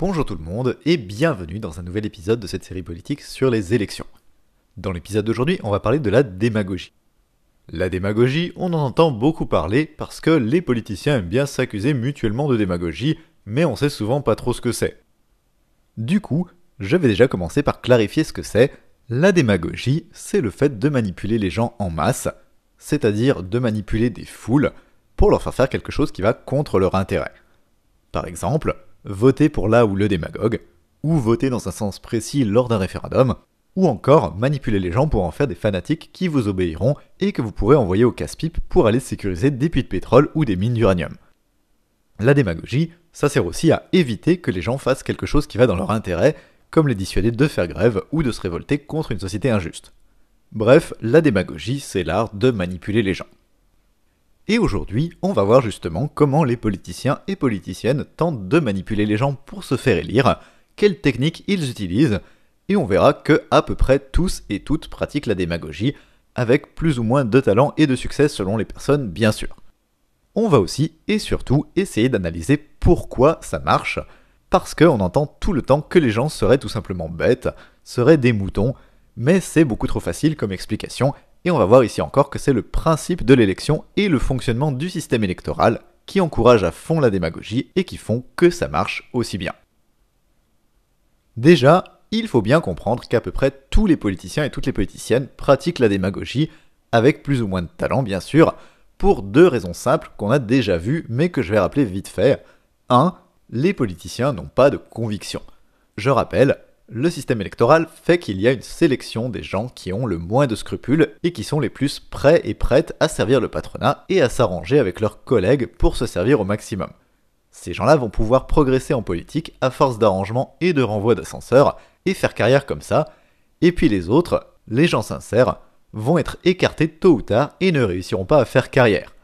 Bonjour tout le monde et bienvenue dans un nouvel épisode de cette série politique sur les élections. Dans l'épisode d'aujourd'hui, on va parler de la démagogie. La démagogie, on en entend beaucoup parler parce que les politiciens aiment bien s'accuser mutuellement de démagogie, mais on sait souvent pas trop ce que c'est. Du coup, je vais déjà commencer par clarifier ce que c'est. La démagogie, c'est le fait de manipuler les gens en masse, c'est-à-dire de manipuler des foules pour leur faire faire quelque chose qui va contre leur intérêt. Par exemple, voter pour là ou le démagogue, ou voter dans un sens précis lors d'un référendum, ou encore manipuler les gens pour en faire des fanatiques qui vous obéiront et que vous pourrez envoyer au casse-pipe pour aller sécuriser des puits de pétrole ou des mines d'uranium. La démagogie, ça sert aussi à éviter que les gens fassent quelque chose qui va dans leur intérêt, comme les dissuader de faire grève ou de se révolter contre une société injuste. Bref, la démagogie, c'est l'art de manipuler les gens. Et aujourd'hui, on va voir justement comment les politiciens et politiciennes tentent de manipuler les gens pour se faire élire, quelles techniques ils utilisent, et on verra que à peu près tous et toutes pratiquent la démagogie, avec plus ou moins de talent et de succès selon les personnes bien sûr. On va aussi et surtout essayer d'analyser pourquoi ça marche, parce qu'on entend tout le temps que les gens seraient tout simplement bêtes, seraient des moutons, mais c'est beaucoup trop facile comme explication et on va voir ici encore que c'est le principe de l'élection et le fonctionnement du système électoral qui encouragent à fond la démagogie et qui font que ça marche aussi bien. Déjà, il faut bien comprendre qu'à peu près tous les politiciens et toutes les politiciennes pratiquent la démagogie, avec plus ou moins de talent bien sûr, pour deux raisons simples qu'on a déjà vues mais que je vais rappeler vite fait. 1. Les politiciens n'ont pas de conviction. Je rappelle, le système électoral fait qu'il y a une sélection des gens qui ont le moins de scrupules et qui sont les plus prêts et prêtes à servir le patronat et à s'arranger avec leurs collègues pour se servir au maximum. Ces gens-là vont pouvoir progresser en politique à force d'arrangements et de renvois d'ascenseurs et faire carrière comme ça, et puis les autres, les gens sincères, vont être écartés tôt ou tard et ne réussiront pas à faire carrière.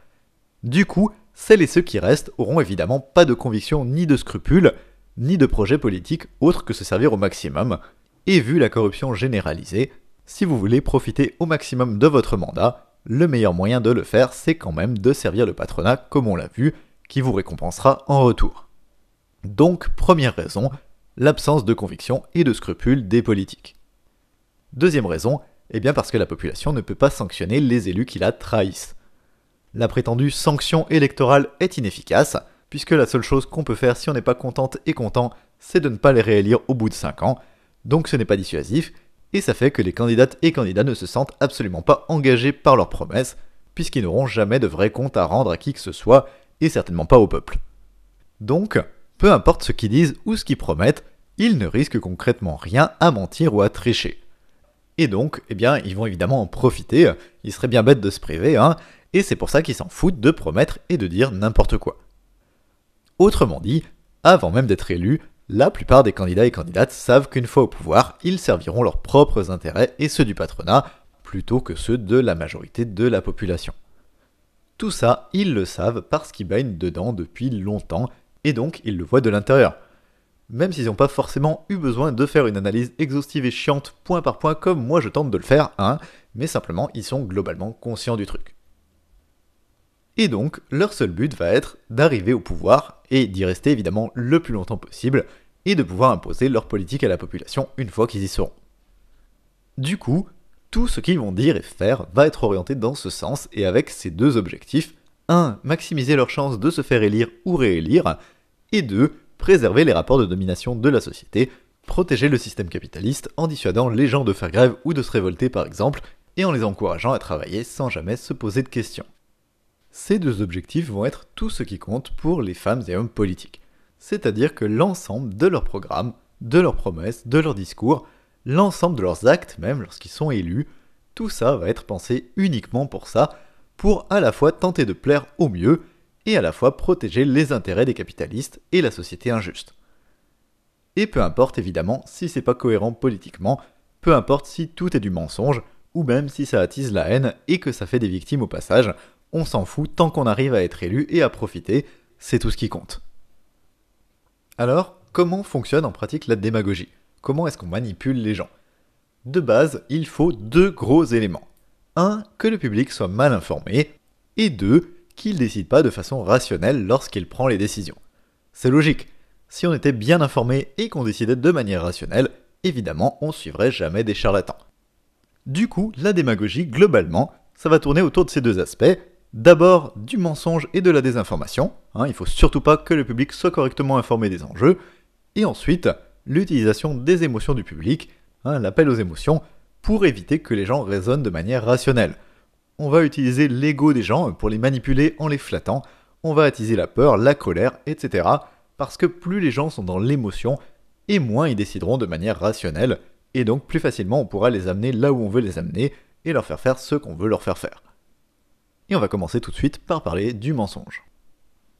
Du coup, celles et ceux qui restent auront évidemment pas de conviction ni de scrupules, ni de projet politique autre que se servir au maximum, et vu la corruption généralisée, si vous voulez profiter au maximum de votre mandat, le meilleur moyen de le faire, c'est quand même de servir le patronat comme on l'a vu, qui vous récompensera en retour. Donc, première raison, l'absence de conviction et de scrupules des politiques. Deuxième raison, eh bien parce que la population ne peut pas sanctionner les élus qui la trahissent. La prétendue sanction électorale est inefficace, puisque la seule chose qu'on peut faire si on n'est pas contente et content, c'est de ne pas les réélire au bout de 5 ans, donc ce n'est pas dissuasif, et ça fait que les candidates et candidats ne se sentent absolument pas engagés par leurs promesses, puisqu'ils n'auront jamais de vrai compte à rendre à qui que ce soit, et certainement pas au peuple. Donc, peu importe ce qu'ils disent ou ce qu'ils promettent, ils ne risquent concrètement rien à mentir ou à tricher. Et donc, eh bien, ils vont évidemment en profiter, il serait bien bête de se priver, hein, et c'est pour ça qu'ils s'en foutent de promettre et de dire n'importe quoi. Autrement dit, avant même d'être élus, la plupart des candidats et candidates savent qu'une fois au pouvoir, ils serviront leurs propres intérêts et ceux du patronat, plutôt que ceux de la majorité de la population. Tout ça, ils le savent parce qu'ils baignent dedans depuis longtemps, et donc ils le voient de l'intérieur. Même s'ils n'ont pas forcément eu besoin de faire une analyse exhaustive et chiante point par point comme moi je tente de le faire, hein, mais simplement ils sont globalement conscients du truc. Et donc, leur seul but va être d'arriver au pouvoir et d'y rester évidemment le plus longtemps possible et de pouvoir imposer leur politique à la population une fois qu'ils y seront. Du coup, tout ce qu'ils vont dire et faire va être orienté dans ce sens et avec ces deux objectifs. 1. Maximiser leurs chances de se faire élire ou réélire. Et 2. Préserver les rapports de domination de la société, protéger le système capitaliste en dissuadant les gens de faire grève ou de se révolter par exemple, et en les encourageant à travailler sans jamais se poser de questions. Ces deux objectifs vont être tout ce qui compte pour les femmes et hommes politiques. C'est-à-dire que l'ensemble de leurs programmes, de leurs promesses, de leurs discours, l'ensemble de leurs actes même lorsqu'ils sont élus, tout ça va être pensé uniquement pour ça, pour à la fois tenter de plaire au mieux et à la fois protéger les intérêts des capitalistes et la société injuste. Et peu importe évidemment si c'est pas cohérent politiquement, peu importe si tout est du mensonge, ou même si ça attise la haine et que ça fait des victimes au passage, on s'en fout tant qu'on arrive à être élu et à profiter, c'est tout ce qui compte. Alors, comment fonctionne en pratique la démagogie? Comment est-ce qu'on manipule les gens? De base, il faut deux gros éléments. Un, que le public soit mal informé, et deux, qu'il décide pas de façon rationnelle lorsqu'il prend les décisions. C'est logique. Si on était bien informé et qu'on décidait de manière rationnelle, évidemment, on suivrait jamais des charlatans. Du coup, la démagogie, globalement, ça va tourner autour de ces deux aspects. D'abord, du mensonge et de la désinformation. Hein, il faut surtout pas que le public soit correctement informé des enjeux. Et ensuite, l'utilisation des émotions du public, hein, l'appel aux émotions, pour éviter que les gens raisonnent de manière rationnelle. On va utiliser l'ego des gens pour les manipuler en les flattant. On va attiser la peur, la colère, etc. Parce que plus les gens sont dans l'émotion, et moins ils décideront de manière rationnelle, et donc plus facilement on pourra les amener là où on veut les amener, et leur faire faire ce qu'on veut leur faire faire. Et on va commencer tout de suite par parler du mensonge.